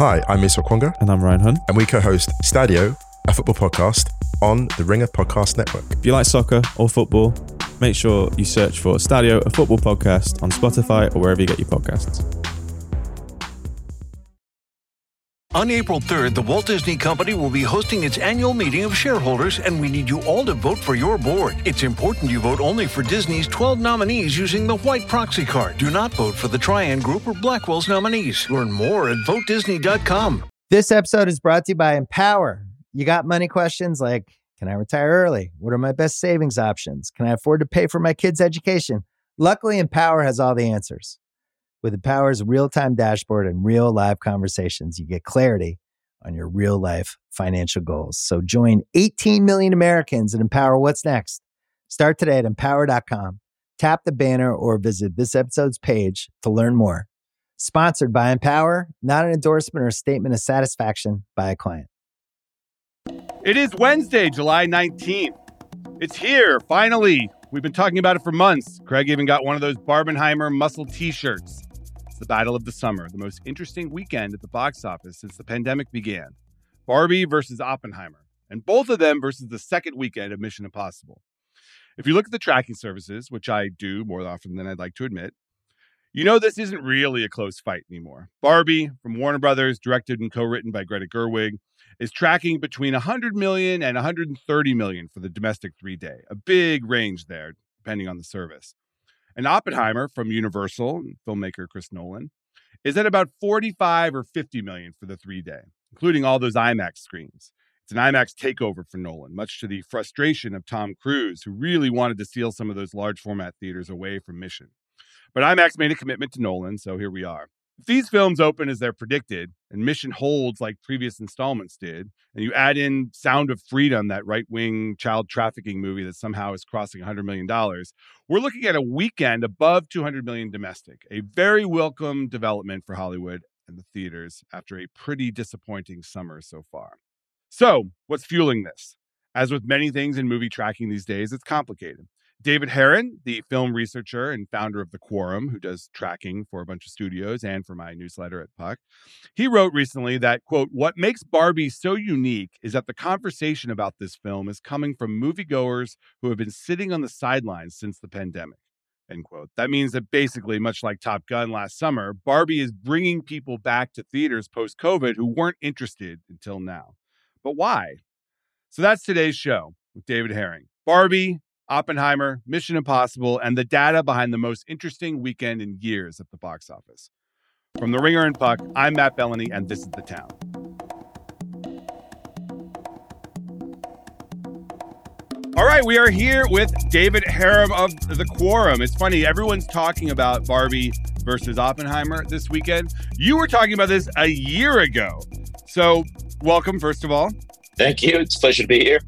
Hi, I'm Musa Okwonga, And I'm Ryan Hunt. and we co-host Stadio, a football podcast on the Ringer Podcast Network. If you like soccer or football, make sure you search for Stadio, a football podcast on Spotify or wherever you get your podcasts. On April 3rd, the Walt Disney Company will be hosting its annual meeting of shareholders, and we need you all to vote for your board. It's important you vote only for Disney's 12 nominees using the white proxy card. Do not vote for the Trian Group or Blackwell's nominees. Learn more at votedisney.com. This episode is brought to you by Empower. You got money questions like Can I retire early? What are my best savings options? Can I afford to pay for my kids' education? Luckily, Empower has all the answers. With Empower's real time dashboard and real live conversations, you get clarity on your real life financial goals. So join 18 million Americans and empower what's next. Start today at empower.com. Tap the banner or visit this episode's page to learn more. Sponsored by Empower, not an endorsement or a statement of satisfaction by a client. It is Wednesday, July 19th. It's here, finally. We've been talking about it for months. Craig even got one of those Barbenheimer muscle t shirts. The battle of the summer, the most interesting weekend at the box office since the pandemic began. Barbie versus Oppenheimer, and both of them versus the second weekend of Mission Impossible. If you look at the tracking services, which I do more often than I'd like to admit, you know this isn't really a close fight anymore. Barbie, from Warner Brothers, directed and co-written by Greta Gerwig, is tracking between 100 million and 130 million for the domestic three day, a big range there, depending on the service. And Oppenheimer from Universal, filmmaker Chris Nolan, is at about 45 or 50 million for the three day, including all those IMAX screens. It's an IMAX takeover for Nolan, much to the frustration of Tom Cruise, who really wanted to steal some of those large format theaters away from Mission. But IMAX made a commitment to Nolan, so here we are. If these films open as they're predicted, and Mission holds like previous installments did, and you add in Sound of Freedom, that right wing child trafficking movie that somehow is crossing $100 million, we're looking at a weekend above 200 million domestic, a very welcome development for Hollywood and the theaters after a pretty disappointing summer so far. So, what's fueling this? As with many things in movie tracking these days, it's complicated. David Herrin, the film researcher and founder of The Quorum, who does tracking for a bunch of studios and for my newsletter at Puck, he wrote recently that, quote, what makes Barbie so unique is that the conversation about this film is coming from moviegoers who have been sitting on the sidelines since the pandemic. End quote. That means that basically, much like Top Gun last summer, Barbie is bringing people back to theaters post COVID who weren't interested until now. But why? So that's today's show with David Herrin. Barbie, Oppenheimer, Mission Impossible, and the data behind the most interesting weekend in years at the box office. From The Ringer and Puck, I'm Matt Belloni, and this is The Town. All right, we are here with David Herrin of The Quorum. It's funny, everyone's talking about Barbie versus Oppenheimer this weekend. You were talking about this a year ago. So, welcome, first of all. Thank you. It's a pleasure to be here.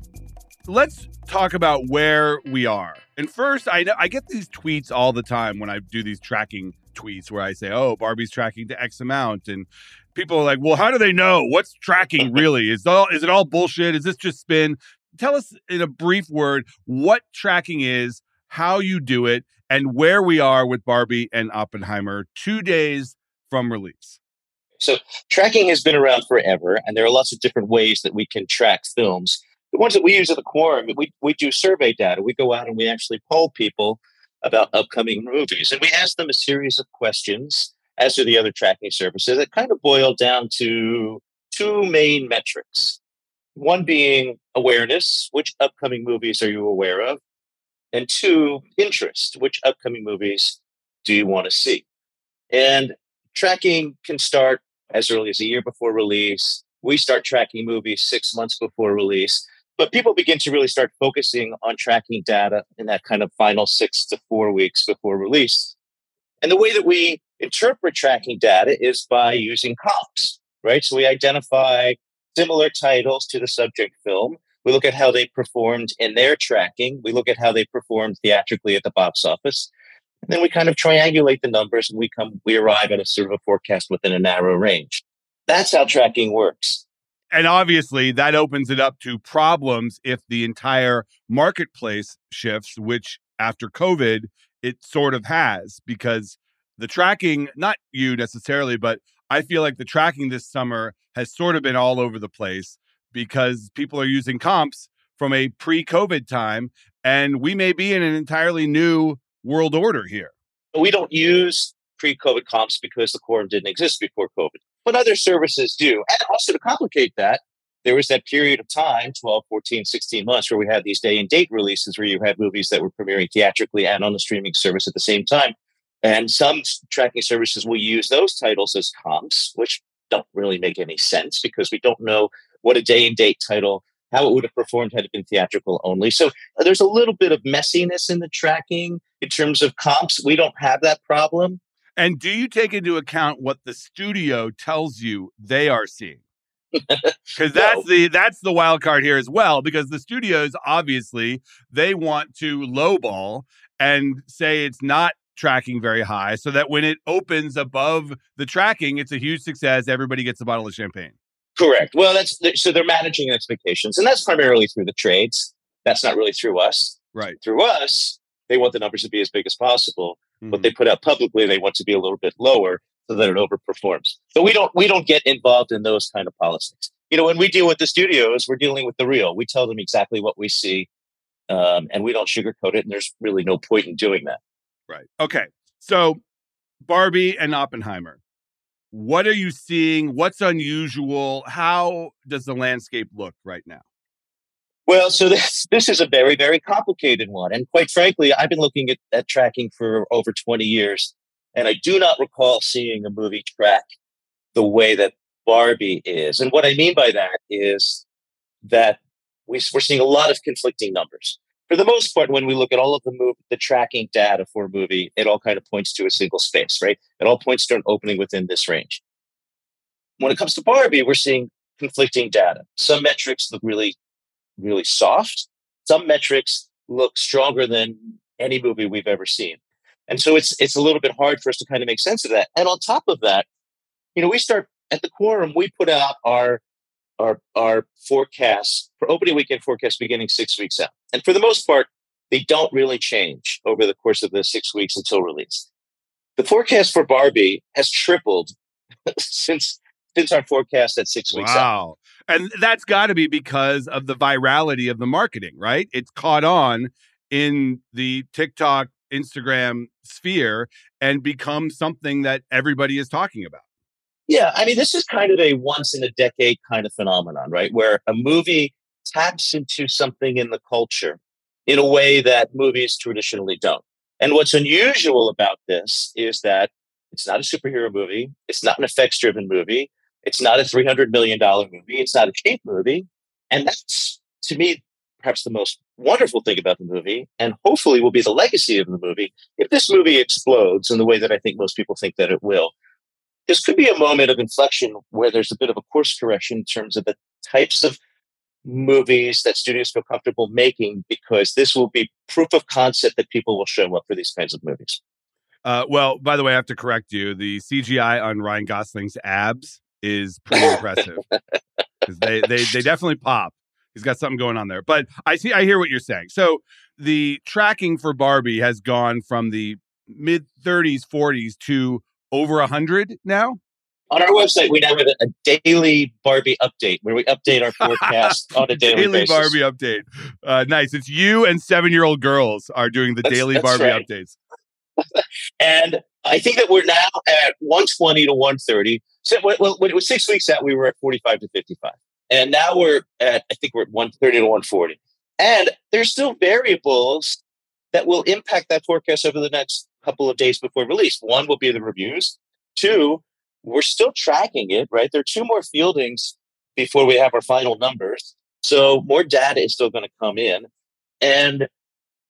Let's talk about where we are. And first, I know I get these tweets all the time when I do these tracking tweets where I say, "Oh, Barbie's tracking to X amount," and people are like, "Well, how do they know what's tracking really? Is all is it all bullshit? Is this just spin?" Tell us in a brief word what tracking is, how you do it, and where we are with Barbie and Oppenheimer two days from release. So, tracking has been around forever, and there are lots of different ways that we can track films. The ones that we use at the Quorum, we, we do survey data. We go out and we actually poll people about upcoming movies, and we ask them a series of questions, as do the other tracking services, that kind of boil down to two main metrics. One being awareness, which upcoming movies are you aware of? And two, interest, which upcoming movies do you want to see? And tracking can start as early as a year before release. We start tracking movies six months before release. But people begin to really start focusing on tracking data in that kind of final six to four weeks before release. And the way that we interpret tracking data is by using comps, right? So we identify similar titles to the subject film. We look at how they performed in their tracking. We look at how they performed theatrically at the box office. And then we kind of triangulate the numbers and we come we arrive at a sort of a forecast within a narrow range. That's how tracking works. And obviously, that opens it up to problems if the entire marketplace shifts, which after COVID, it sort of has, because the tracking, not you necessarily, but I feel like the tracking this summer has sort of been all over the place because people are using comps from a pre COVID time, and we may be in an entirely new world order here. We don't use pre COVID comps because the quorum didn't exist before COVID, but other services do. And also to complicate that, there was that period of time 12 14 16 months where we had these day and date releases where you had movies that were premiering theatrically and on the streaming service at the same time. And some tracking services will use those titles as comps which don't really make any sense because we don't know what a day and date title how it would have performed had it been theatrical only. So uh, there's a little bit of messiness in the tracking in terms of comps. We don't have that problem and do you take into account what the studio tells you they are seeing? Because that's no. the that's the wild card here as well because the studios obviously they want to lowball and say it's not tracking very high so that when it opens above the tracking it's a huge success everybody gets a bottle of champagne. Correct. Well that's so they're managing expectations and that's primarily through the trades. That's not really through us. Right. Through us they want the numbers to be as big as possible mm-hmm. but they put out publicly they want to be a little bit lower so that it overperforms. But we don't we don't get involved in those kind of policies You know, when we deal with the studios, we're dealing with the real. We tell them exactly what we see, um, and we don't sugarcoat it. And there's really no point in doing that. Right. Okay. So Barbie and Oppenheimer. What are you seeing? What's unusual? How does the landscape look right now? Well, so this this is a very very complicated one, and quite frankly, I've been looking at, at tracking for over twenty years, and I do not recall seeing a movie track the way that Barbie is. And what I mean by that is that we, are seeing a lot of conflicting numbers. For the most part, when we look at all of the move, the tracking data for a movie, it all kind of points to a single space, right? It all points to an opening within this range. When it comes to Barbie, we're seeing conflicting data. Some metrics look really, really soft. Some metrics look stronger than any movie we've ever seen. And so it's it's a little bit hard for us to kind of make sense of that. And on top of that, you know, we start at the quorum, we put out our our our forecasts for opening weekend forecast beginning six weeks out. And for the most part, they don't really change over the course of the six weeks until release. The forecast for Barbie has tripled since since our forecast at six weeks wow. Out. And that's got to be because of the virality of the marketing, right? It's caught on in the TikTok Instagram sphere and become something that everybody is talking about. Yeah, I mean, this is kind of a once in a decade kind of phenomenon, right? Where a movie taps into something in the culture in a way that movies traditionally don't. And what's unusual about this is that it's not a superhero movie, it's not an effects driven movie, it's not a $300 million movie, it's not a cheap movie. And that's, to me, perhaps the most wonderful thing about the movie, and hopefully will be the legacy of the movie, if this movie explodes in the way that I think most people think that it will, this could be a moment of inflection where there's a bit of a course correction in terms of the types of movies that studios feel comfortable making, because this will be proof of concept that people will show up for these kinds of movies. Uh, well, by the way, I have to correct you. The CGI on Ryan Gosling's abs is pretty impressive because they, they they definitely pop he's got something going on there. But I see, I hear what you're saying. So the tracking for Barbie has gone from the mid 30s, 40s to over 100 now. On our website, we now have a daily Barbie update where we update our forecast on a daily, basis. daily. Barbie update. Uh, nice. It's you and seven year old girls are doing the that's, daily that's Barbie right. updates. And I think that we're now at 120 to 130. So when, when it was six weeks out, we were at 45 to 55. And now we're at, I think we're at 130 to 140. And there's still variables that will impact that forecast over the next couple of days before release. One will be the reviews. Two, we're still tracking it, right? There are two more fieldings before we have our final numbers. So more data is still going to come in. And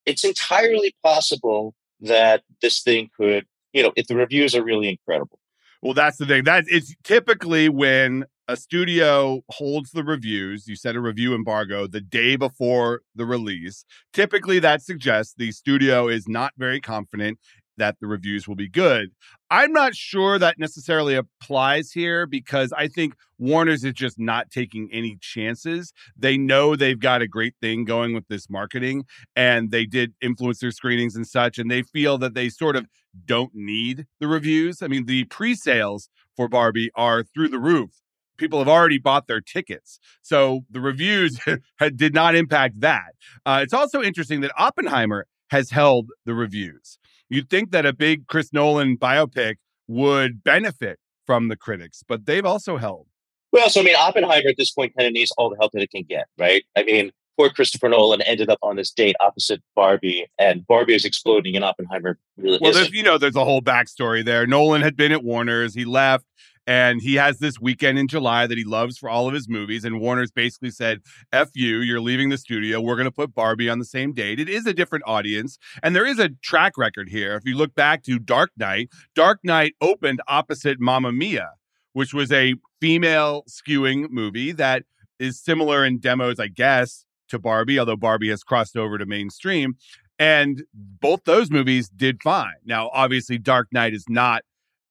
it's entirely possible that this thing could, you know, if the reviews are really incredible. Well, that's the thing. That it's typically when a studio holds the reviews. You set a review embargo the day before the release. Typically, that suggests the studio is not very confident that the reviews will be good. I'm not sure that necessarily applies here because I think Warner's is just not taking any chances. They know they've got a great thing going with this marketing and they did influencer screenings and such, and they feel that they sort of don't need the reviews. I mean, the pre sales for Barbie are through the roof. People have already bought their tickets. So the reviews did not impact that. Uh, it's also interesting that Oppenheimer has held the reviews. You'd think that a big Chris Nolan biopic would benefit from the critics, but they've also held. Well, so I mean, Oppenheimer at this point kind of needs all the help that it can get, right? I mean, poor Christopher Nolan ended up on this date opposite Barbie, and Barbie is exploding, and Oppenheimer really well, isn't. there's you know there's a whole backstory there. Nolan had been at Warner's, he left, and he has this weekend in July that he loves for all of his movies. And Warner's basically said, F you, you're leaving the studio. We're going to put Barbie on the same date. It is a different audience. And there is a track record here. If you look back to Dark Knight, Dark Knight opened opposite Mamma Mia, which was a female skewing movie that is similar in demos, I guess, to Barbie, although Barbie has crossed over to mainstream. And both those movies did fine. Now, obviously, Dark Knight is not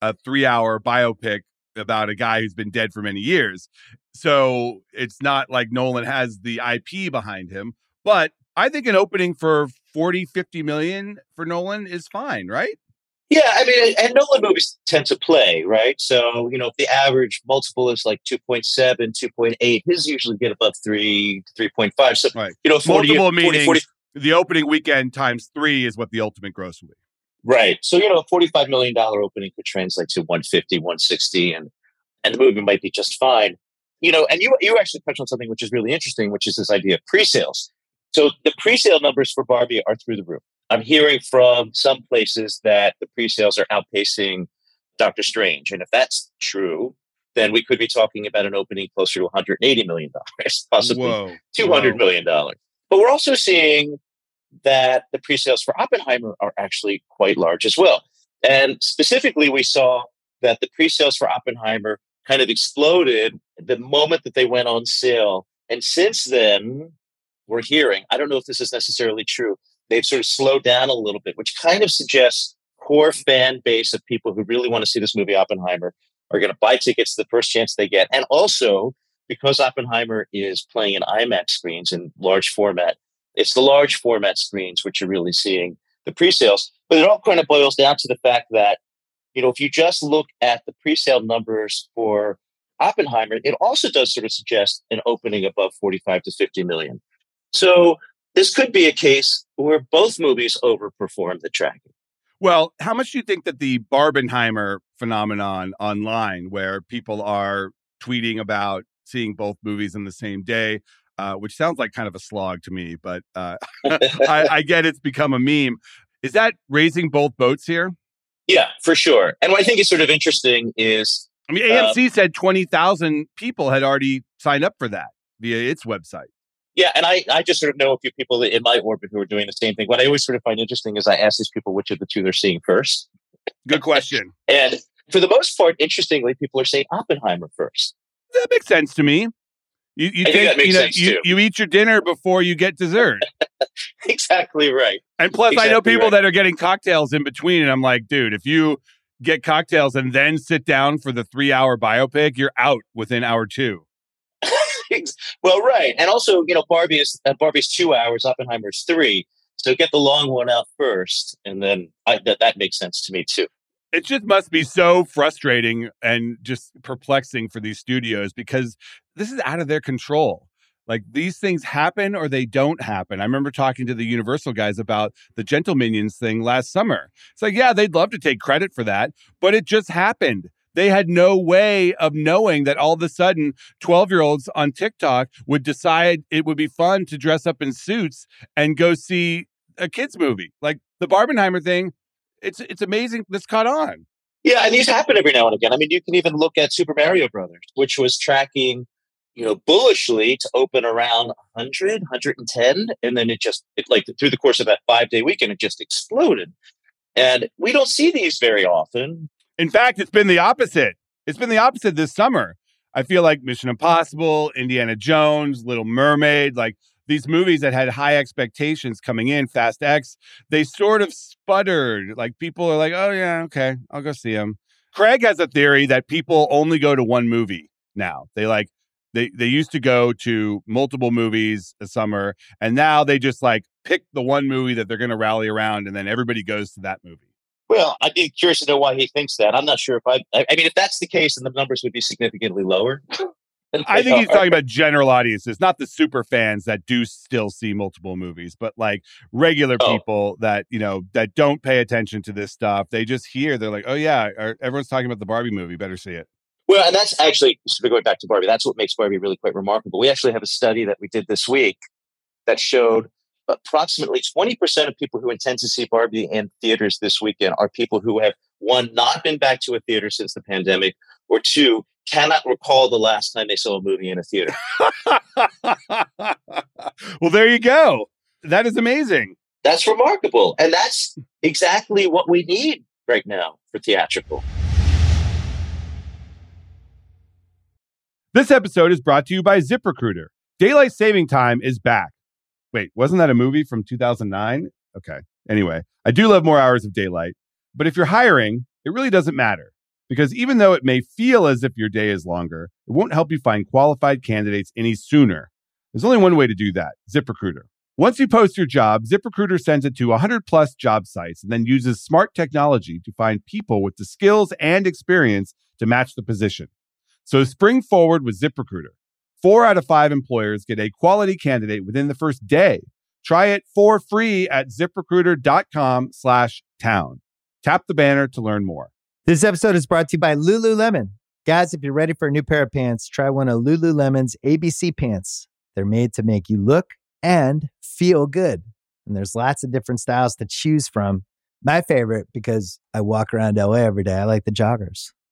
a three hour biopic about a guy who's been dead for many years. So it's not like Nolan has the IP behind him, but I think an opening for 40, 50 million for Nolan is fine, right? Yeah, I mean, and Nolan movies tend to play, right? So, you know, if the average multiple is like 2.7, 2.8, his usually get above 3, 3.5. So, right. you know, 40, Multiple 40, meetings, 40, the opening weekend times three is what the ultimate gross will be. Right. So, you know, a $45 million opening could translate to 150, 160, and, and the movie might be just fine. You know, and you, you actually touched on something which is really interesting, which is this idea of pre sales. So, the pre sale numbers for Barbie are through the roof. I'm hearing from some places that the pre sales are outpacing Doctor Strange. And if that's true, then we could be talking about an opening closer to $180 million, possibly Whoa. two hundred million dollars. But we're also seeing that the pre-sales for Oppenheimer are actually quite large as well. And specifically, we saw that the pre-sales for Oppenheimer kind of exploded the moment that they went on sale. And since then, we're hearing, I don't know if this is necessarily true, they've sort of slowed down a little bit, which kind of suggests core fan base of people who really want to see this movie Oppenheimer are going to buy tickets the first chance they get. And also, because Oppenheimer is playing in IMAX screens in large format, it's the large format screens which are really seeing the pre-sales. But it all kind of boils down to the fact that, you know, if you just look at the pre-sale numbers for Oppenheimer, it also does sort of suggest an opening above 45 to 50 million. So this could be a case where both movies overperform the tracking. Well, how much do you think that the Barbenheimer phenomenon online, where people are tweeting about seeing both movies in the same day, uh, which sounds like kind of a slog to me, but uh, I, I get it's become a meme. Is that raising both boats here? Yeah, for sure. And what I think is sort of interesting is I mean, AMC said 20,000 people had already signed up for that via its website. Yeah, and I, I just sort of know a few people in my orbit who are doing the same thing. What I always sort of find interesting is I ask these people which of the two they're seeing first. Good question. And for the most part, interestingly, people are saying Oppenheimer first. that makes sense to me. You, you I think that makes you know, you, you eat your dinner before you get dessert. exactly right. And plus, I know people right. that are getting cocktails in between, and I'm like, dude, if you get cocktails and then sit down for the three hour biopic, you're out within hour two. well, right. And also, you know, Barbie is uh, Barbie's two hours, Oppenheimer's three. So get the long one out first, and then I, that that makes sense to me too. It just must be so frustrating and just perplexing for these studios because this is out of their control. Like these things happen or they don't happen. I remember talking to the Universal guys about the Gentle Minions thing last summer. It's like, yeah, they'd love to take credit for that, but it just happened. They had no way of knowing that all of a sudden 12 year olds on TikTok would decide it would be fun to dress up in suits and go see a kids movie. Like the Barbenheimer thing, it's it's amazing this caught on. Yeah, and these happen every now and again. I mean, you can even look at Super Mario Brothers, which was tracking, you know, bullishly to open around 100, 110, and then it just, it like through the course of that five day weekend, it just exploded. And we don't see these very often. In fact, it's been the opposite. It's been the opposite this summer. I feel like Mission Impossible, Indiana Jones, Little Mermaid, like these movies that had high expectations coming in, Fast X, they sort of sputtered. Like people are like, oh, yeah, okay, I'll go see them. Craig has a theory that people only go to one movie now. They like, they, they used to go to multiple movies a summer, and now they just like pick the one movie that they're going to rally around, and then everybody goes to that movie. Well, I'd be curious to know why he thinks that. I'm not sure if I. I mean, if that's the case, then the numbers would be significantly lower. I think he's talking about general audiences, not the super fans that do still see multiple movies, but like regular oh. people that you know that don't pay attention to this stuff. They just hear they're like, "Oh yeah, er, everyone's talking about the Barbie movie. Better see it." Well, and that's actually going back to Barbie. That's what makes Barbie really quite remarkable. We actually have a study that we did this week that showed approximately 20% of people who intend to see Barbie in theaters this weekend are people who have one not been back to a theater since the pandemic, or two cannot recall the last time they saw a movie in a theater. well, there you go. That is amazing. That's remarkable. And that's exactly what we need right now for theatrical. This episode is brought to you by ZipRecruiter. Daylight saving time is back. Wait, wasn't that a movie from 2009? Okay. Anyway, I do love more hours of daylight. But if you're hiring, it really doesn't matter because even though it may feel as if your day is longer, it won't help you find qualified candidates any sooner. There's only one way to do that ZipRecruiter. Once you post your job, ZipRecruiter sends it to 100 plus job sites and then uses smart technology to find people with the skills and experience to match the position. So spring forward with ZipRecruiter. Four out of five employers get a quality candidate within the first day. Try it for free at ziprecruiter.com slash town. Tap the banner to learn more. This episode is brought to you by Lululemon. Guys, if you're ready for a new pair of pants, try one of Lululemon's ABC pants. They're made to make you look and feel good. And there's lots of different styles to choose from. My favorite, because I walk around LA every day, I like the joggers.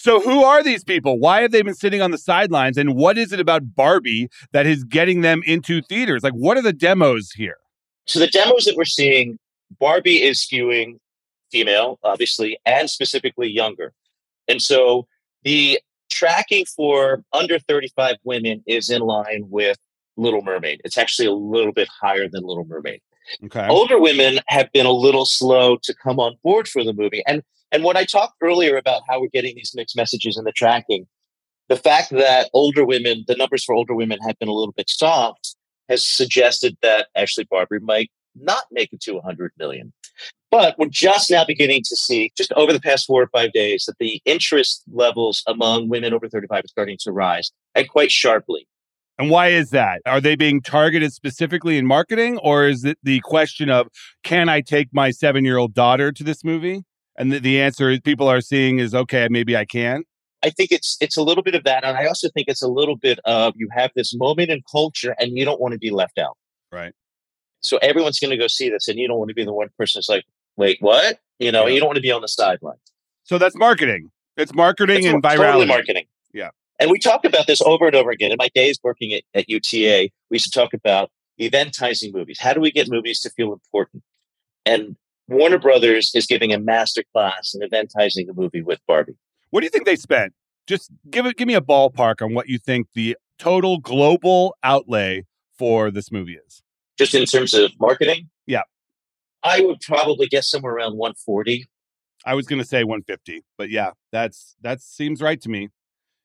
So, who are these people? Why have they been sitting on the sidelines? And what is it about Barbie that is getting them into theaters? Like, what are the demos here? So, the demos that we're seeing, Barbie is skewing female, obviously, and specifically younger. And so the tracking for under 35 women is in line with Little Mermaid. It's actually a little bit higher than Little Mermaid. Okay. Older women have been a little slow to come on board for the movie. And and when I talked earlier about how we're getting these mixed messages in the tracking, the fact that older women, the numbers for older women have been a little bit soft, has suggested that actually Barbie might not make it to 100 million. But we're just now beginning to see, just over the past four or five days, that the interest levels among women over 35 are starting to rise and quite sharply. And why is that? Are they being targeted specifically in marketing, or is it the question of can I take my seven year old daughter to this movie? And the, the answer is people are seeing is okay, maybe I can. I think it's it's a little bit of that, and I also think it's a little bit of you have this moment in culture, and you don't want to be left out. Right. So everyone's going to go see this, and you don't want to be the one person that's like, wait, what? You know, yeah. you don't want to be on the sidelines. So that's marketing. It's marketing it's and virality. Totally marketing. Yeah. And we talk about this over and over again. In my days working at, at UTA, we used to talk about eventizing movies. How do we get movies to feel important? And Warner Brothers is giving a master class in eventizing a movie with Barbie. What do you think they spent? Just give it give me a ballpark on what you think the total global outlay for this movie is. Just in terms of marketing? Yeah. I would probably guess somewhere around 140. I was going to say 150, but yeah, that's that seems right to me.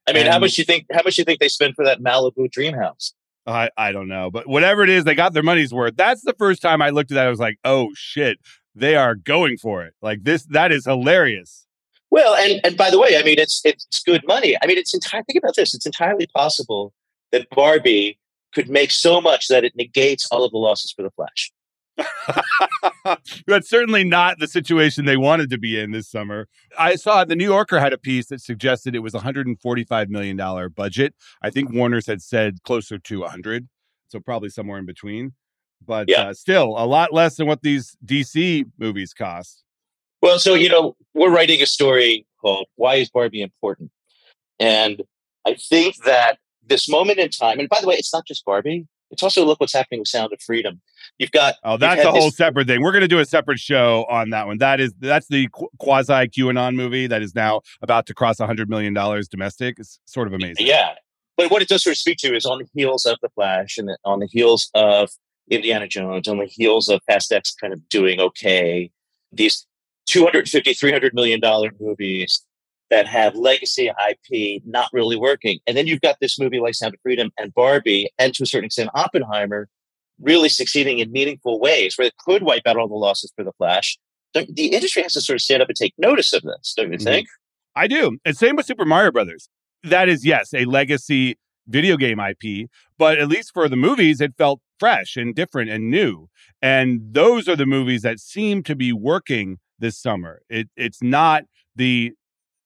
I mean, and, how much you think? How much you think they spent for that Malibu dream house? I I don't know, but whatever it is, they got their money's worth. That's the first time I looked at that. I was like, oh shit, they are going for it. Like this, that is hilarious. Well, and and by the way, I mean it's it's good money. I mean, it's entirely think about this. It's entirely possible that Barbie could make so much that it negates all of the losses for the Flash. That's certainly not the situation they wanted to be in this summer. I saw the New Yorker had a piece that suggested it was a $145 million budget. I think Warner's had said closer to 100, so probably somewhere in between. But Yeah. uh, still a lot less than what these DC movies cost. Well, so you know, we're writing a story called "Why Is Barbie Important," and I think that this moment in time, and by the way, it's not just Barbie; it's also look what's happening with Sound of Freedom. You've got Oh, that's a whole this- separate thing. We're going to do a separate show on that one. That is that's the quasi QAnon movie that is now about to cross hundred million dollars domestic. It's sort of amazing. Yeah. But what it does sort of speak to is on the heels of The Flash and on the heels of Indiana Jones, on the heels of Fast X kind of doing okay, these 250, 300 million dollar movies that have legacy IP not really working. And then you've got this movie like Sound of Freedom and Barbie, and to a certain extent, Oppenheimer really succeeding in meaningful ways where it could wipe out all the losses for The Flash. The the industry has to sort of stand up and take notice of this, don't you Mhm. think? I do. And same with Super Mario Brothers. That is, yes, a legacy video game IP, but at least for the movies, it felt fresh and different and new. And those are the movies that seem to be working this summer. It, it's not the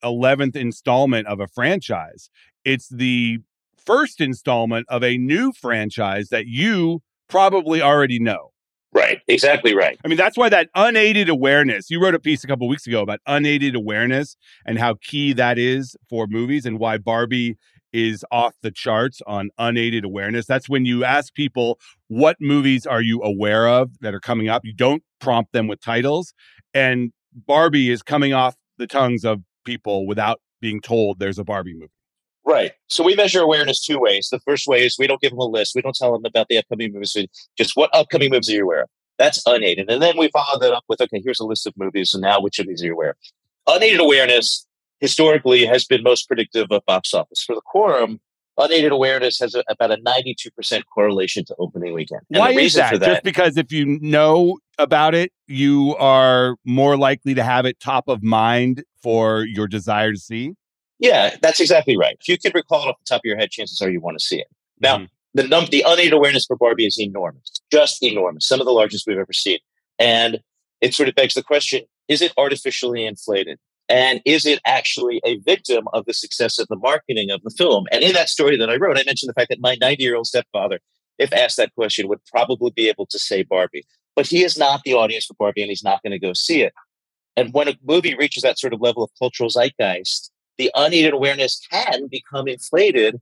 11th installment of a franchise, it's the first installment of a new franchise that you probably already know. Right. Exactly right. I mean, that's why that unaided awareness, you wrote a piece a couple weeks ago about unaided awareness and how key that is for movies and why Barbie is off the charts on unaided awareness. That's when you ask people, what movies are you aware of that are coming up? You don't prompt them with titles. And Barbie is coming off the tongues of people without being told there's a Barbie movie. Right. So we measure awareness two ways. The first way is we don't give them a list. We don't tell them about the upcoming movies. Just what upcoming movies are you aware of? That's unaided. And then we follow that up with, okay, here's a list of movies. And now which of these are you aware of? Unaided awareness historically has been most predictive of box office. For the quorum, unaided awareness has a, about a 92% correlation to opening weekend. And Why is that? for that Just because if you know about it, you are more likely to have it top of mind for your desire to see. Yeah, that's exactly right. If you can recall it off the top of your head, chances are you want to see it. Now, Mhm. the num- the unaided awareness for Barbie is enormous, just enormous, some of the largest we've ever seen. And it sort of begs the question: Is it artificially inflated? And is it actually a victim of the success of the marketing of the film? And in that story that I wrote, I mentioned the fact that my 90 year old stepfather, if asked that question, would probably be able to say Barbie. But he is not the audience for Barbie and he's not going to go see it. And when a movie reaches that sort of level of cultural zeitgeist, the unaided awareness can become inflated.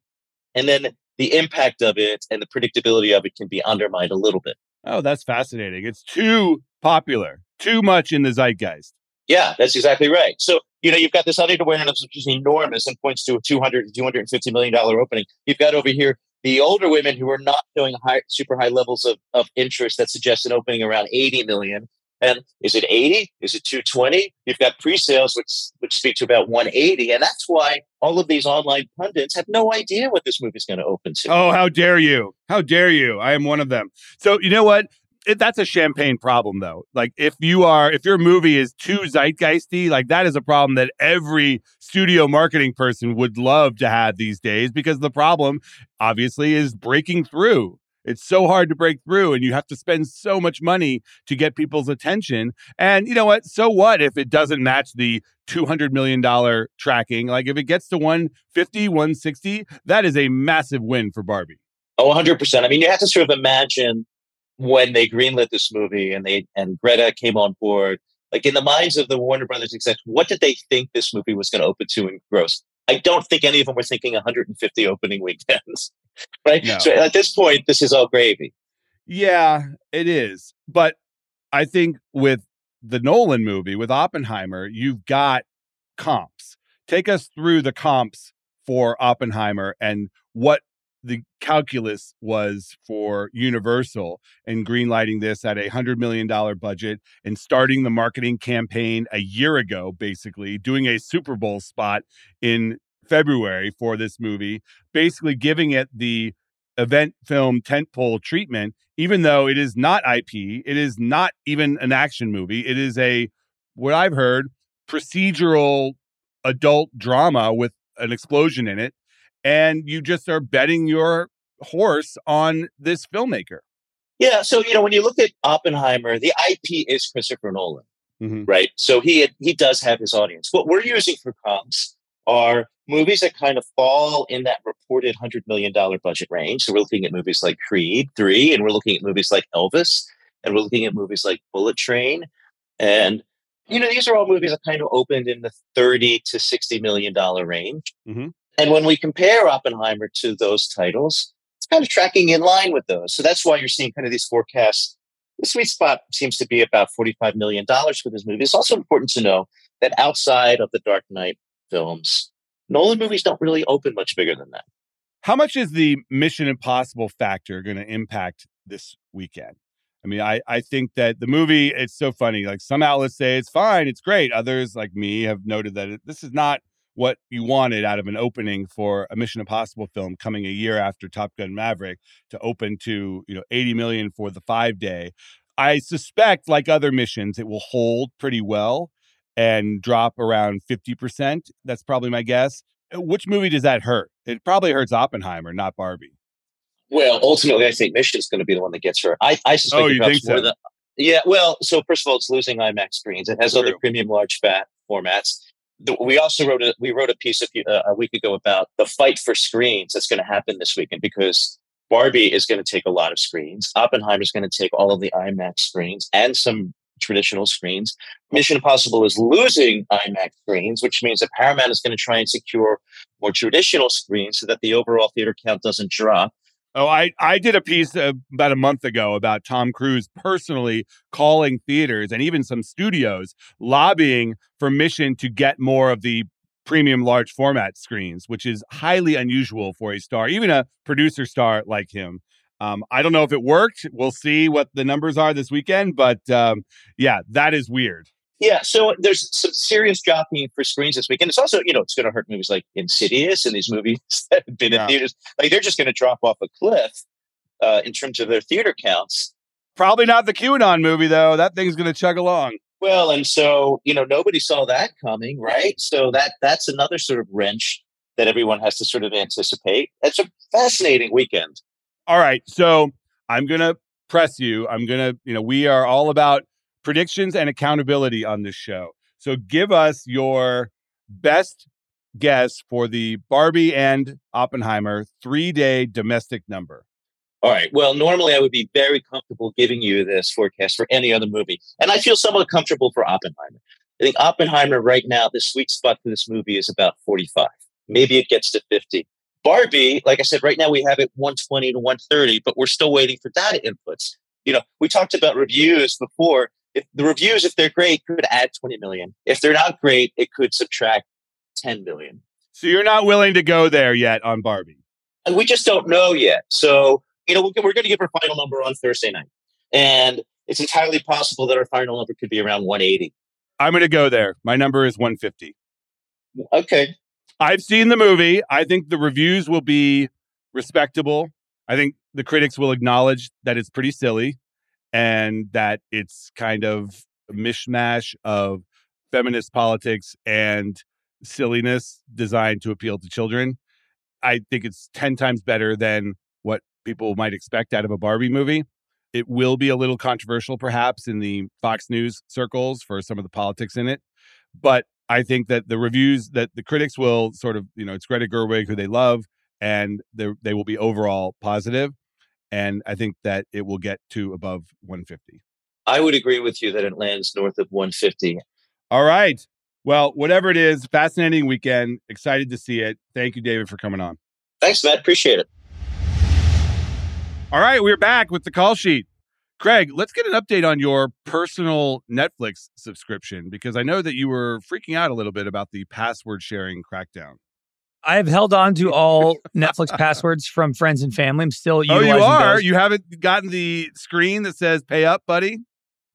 And then the impact of it and the predictability of it can be undermined a little bit. Oh, that's fascinating. It's too popular, too much in the zeitgeist. Yeah, that's exactly right. So, you know, you've got this unaided awareness, which is enormous and points to a 200 to $250 million opening. You've got over here the older women who are not showing high, super high levels of, of interest that suggests an opening around 80 million. And is it 80? Is it 220? You've got pre-sales, which which speak to about 180. And that's why all of these online pundits have no idea what this movie is going to open to. Oh, how dare you? How dare you? I am one of them. So, you know what? It, that's a champagne problem, though. Like, if you are, if your movie is too zeitgeisty, like that is a problem that every studio marketing person would love to have these days because the problem, obviously, is breaking through. It's so hard to break through, and you have to spend so much money to get people's attention. And you know what? So what if it doesn't match the $200 million tracking? Like, if it gets to 150, 160, that is a massive win for Barbie. Oh, 100%. I mean, you have to sort of imagine when they greenlit this movie and they and Greta came on board, like in the minds of the Warner Brothers execs, what did they think this movie was going to open to in gross? I don't think any of them were thinking 150 opening weekends, right? No. So at this point, this is all gravy. Yeah, it is. But I think with the Nolan movie, with Oppenheimer, you've got comps. Take us through the comps for Oppenheimer and what the calculus was for Universal and greenlighting this at a $100 million budget and starting the marketing campaign a year ago, basically, doing a Super Bowl spot in February for this movie, basically giving it the event film tentpole treatment, even though it is not IP, it is not even an action movie. It is a, what I've heard, procedural adult drama with an explosion in it. And you just are betting your horse on this filmmaker. Yeah. So, you know, when you look at Oppenheimer, the IP is Christopher Nolan. Mhm. right? So he he does have his audience. What we're using for comps are movies that kind of fall in that reported $100 million budget range. So we're looking at movies like Creed 3, and we're looking at movies like Elvis, and we're looking at movies like Bullet Train. And, you know, these are all movies that kind of opened in the 30 to $60 million range. Mm-hmm. And when we compare Oppenheimer to those titles, it's kind of tracking in line with those. So that's why you're seeing kind of these forecasts. The sweet spot seems to be about $45 million for this movie. It's also important to know that outside of the Dark Knight films, Nolan movies don't really open much bigger than that. How much is the Mission Impossible factor going to impact this weekend? I mean, I, I think that the movie, it's so funny. Like some outlets say it's fine, it's great. Others, like me, have noted that it, this is not what you wanted out of an opening for a Mission Impossible film coming a year after Top Gun Maverick to open to, you know, 80 million for the five day. I suspect, like other missions, it will hold pretty well and drop around 50%. That's probably my guess. Uh, which movie does that hurt? It probably hurts Oppenheimer, not Barbie. Well, ultimately, I think Mission is going to be the one that gets hurt. I, I suspect oh, you think so? The, yeah, well, so first of all, it's losing IMAX screens. It has True. other premium large fat formats. We also wrote a we wrote a piece a, uh, a week ago about the fight for screens that's going to happen this weekend because Barbie is going to take a lot of screens. Oppenheimer is going to take all of the IMAX screens and some traditional screens. Mission Impossible is losing IMAX screens, which means that Paramount is going to try and secure more traditional screens so that the overall theater count doesn't drop. Oh, I, I did a piece uh, about a month ago about Tom Cruise personally calling theaters and even some studios lobbying for Mission to get more of the premium large format screens, which is highly unusual for a star, even a producer star like him. Um, I don't know if it worked. We'll see what the numbers are this weekend, but um, yeah, that is weird. Yeah, so there's some serious jockeying for screens this weekend. It's also, you know, it's going to hurt movies like Insidious and these movies that have been yeah. in theaters. Like they're just going to drop off a cliff uh, in terms of their theater counts. Probably not the QAnon movie though. That thing's going to chug along. Well, and so you know, nobody saw that coming, right? So that that's another sort of wrench that everyone has to sort of anticipate. It's a fascinating weekend. All right. So I'm going to press you. I'm going to, you know, we are all about predictions and accountability on this show. So give us your best guess for the Barbie and Oppenheimer three day domestic number. All right. Well, normally I would be very comfortable giving you this forecast for any other movie. And I feel somewhat comfortable for Oppenheimer. I think Oppenheimer right now, the sweet spot for this movie is about 45. Maybe it gets to 50. Barbie, like I said, right now we have it 120 to 130, but we're still waiting for data inputs. You know, we talked about reviews before. If the reviews, if they're great, could add 20 million. If they're not great, it could subtract 10 million. So you're not willing to go there yet on Barbie? And we just don't know yet. So, you know, we're, we're going to give our final number on Thursday night. And it's entirely possible that our final number could be around 180. I'm going to go there. My number is 150. Okay. I've seen the movie. I think the reviews will be respectable. I think the critics will acknowledge that it's pretty silly and that it's kind of a mishmash of feminist politics and silliness designed to appeal to children. I think it's 10 times better than what people might expect out of a Barbie movie. It will be a little controversial, perhaps, in the Fox News circles for some of the politics in it. But I think that the reviews that the critics will sort of, you know, it's Greta Gerwig who they love, and they will be overall positive. And I think that it will get to above 150. I would agree with you that it lands north of 150. All right. Well, whatever it is, fascinating weekend. Excited to see it. Thank you, David, for coming on. Thanks, Matt. Appreciate it. All right, we're back with the call sheet. Craig, let's get an update on your personal Netflix subscription because I know that you were freaking out a little bit about the password sharing crackdown. I have held on to all Netflix passwords from friends and family. I'm still Oh, you are? Those. You haven't gotten the screen that says pay up, buddy?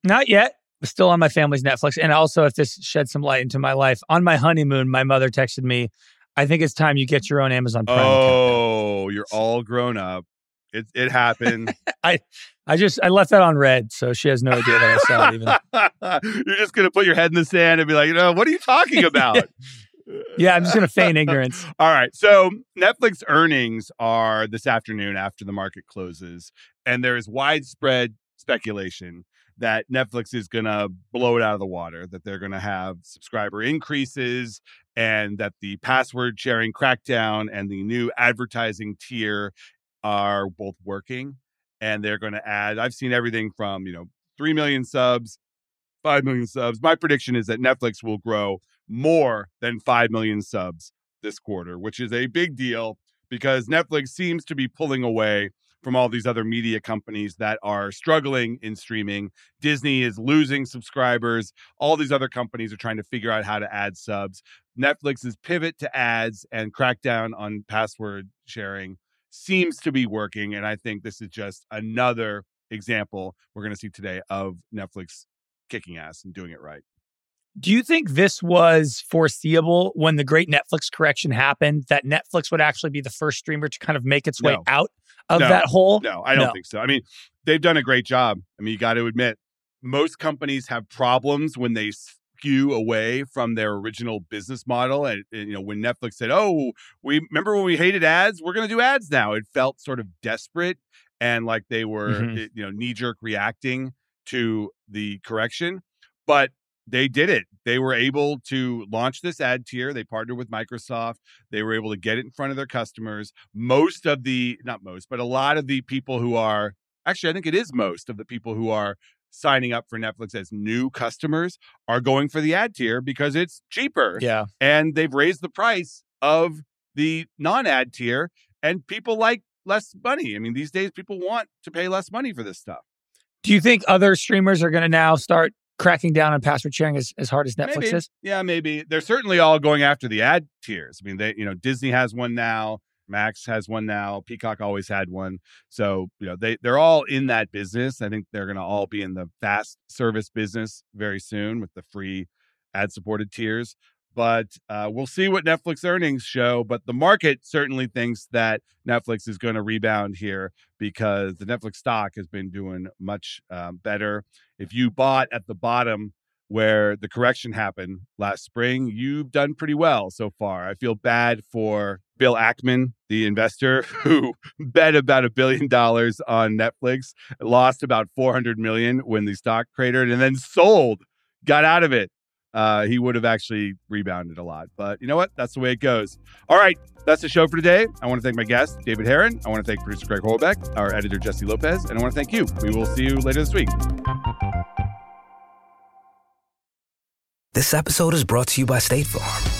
Not yet. Still on my family's Netflix. And also, if this sheds some light into my life, on my honeymoon, my mother texted me, I think it's time you get your own Amazon Prime. Oh, account. you're all grown up. It it happened. I I just I left that on red, so she has no idea that I saw it. Even you're just gonna put your head in the sand and be like, you know, what are you talking about? Yeah, I'm just gonna feign ignorance. All right. So Netflix earnings are this afternoon after the market closes, and there is widespread speculation that Netflix is going to blow it out of the water, that they're going to have subscriber increases, and that the password sharing crackdown and the new advertising tier are both working. And they're going to add, I've seen everything from, you know, 3 million subs, 5 million subs. My prediction is that Netflix will grow more than 5 million subs this quarter, which is a big deal because Netflix seems to be pulling away from all these other media companies that are struggling in streaming. Disney is losing subscribers. All these other companies are trying to figure out how to add subs. Netflix's pivot to ads and crackdown on password sharing seems to be working. And I think this is just another example we're going to see today of Netflix kicking ass and doing it right. Do you think this was foreseeable when the great Netflix correction happened that Netflix would actually be the first streamer to kind of make its way No. out of No. that hole? No, I don't No. think so. I mean, they've done a great job. I mean, you got to admit, most companies have problems when they skew away from their original business model. And, and, you know, when Netflix said, "Oh, we remember when we hated ads, we're going to do ads now," it felt sort of desperate and like they were, Mhm. eh, you know, knee jerk reacting to the correction. But they did it. They were able to launch this ad tier. They partnered with Microsoft. They were able to get it in front of their customers. Most of the, not most, but a lot of the people who are actually, I think it is most of the people who are signing up for Netflix as new customers are going for the ad tier because it's cheaper Yeah. and they've raised the price of the non-ad tier and people like less money. I mean, these days people want to pay less money for this stuff. Do you think other streamers are going to now start cracking down on password sharing as, as hard as Netflix maybe. is? Yeah, maybe. They're certainly all going after the ad tiers. I mean, they, you know, Disney has one now, Max has one now, Peacock always had one. So, you know, they they're all in that business. I think they're going to all be in the fast service business very soon with the free ad supported tiers. But uh, we'll see what Netflix earnings show. But the market certainly thinks that Netflix is going to rebound here because the Netflix stock has been doing much um, better. If you bought at the bottom where the correction happened last spring, you've done pretty well so far. I feel bad for Bill Ackman, the investor who bet about a billion dollars on Netflix, lost about 400 million when the stock cratered and then sold, got out of it. Uh, he would have actually rebounded a lot. But you know what? That's the way it goes. All right. That's the show for today. I want to thank my guest, David Herrin. I want to thank producer Craig Horlbeck, our editor, Jessie Lopez, and I want to thank you. We will see you later this week. This episode is brought to you by State Farm.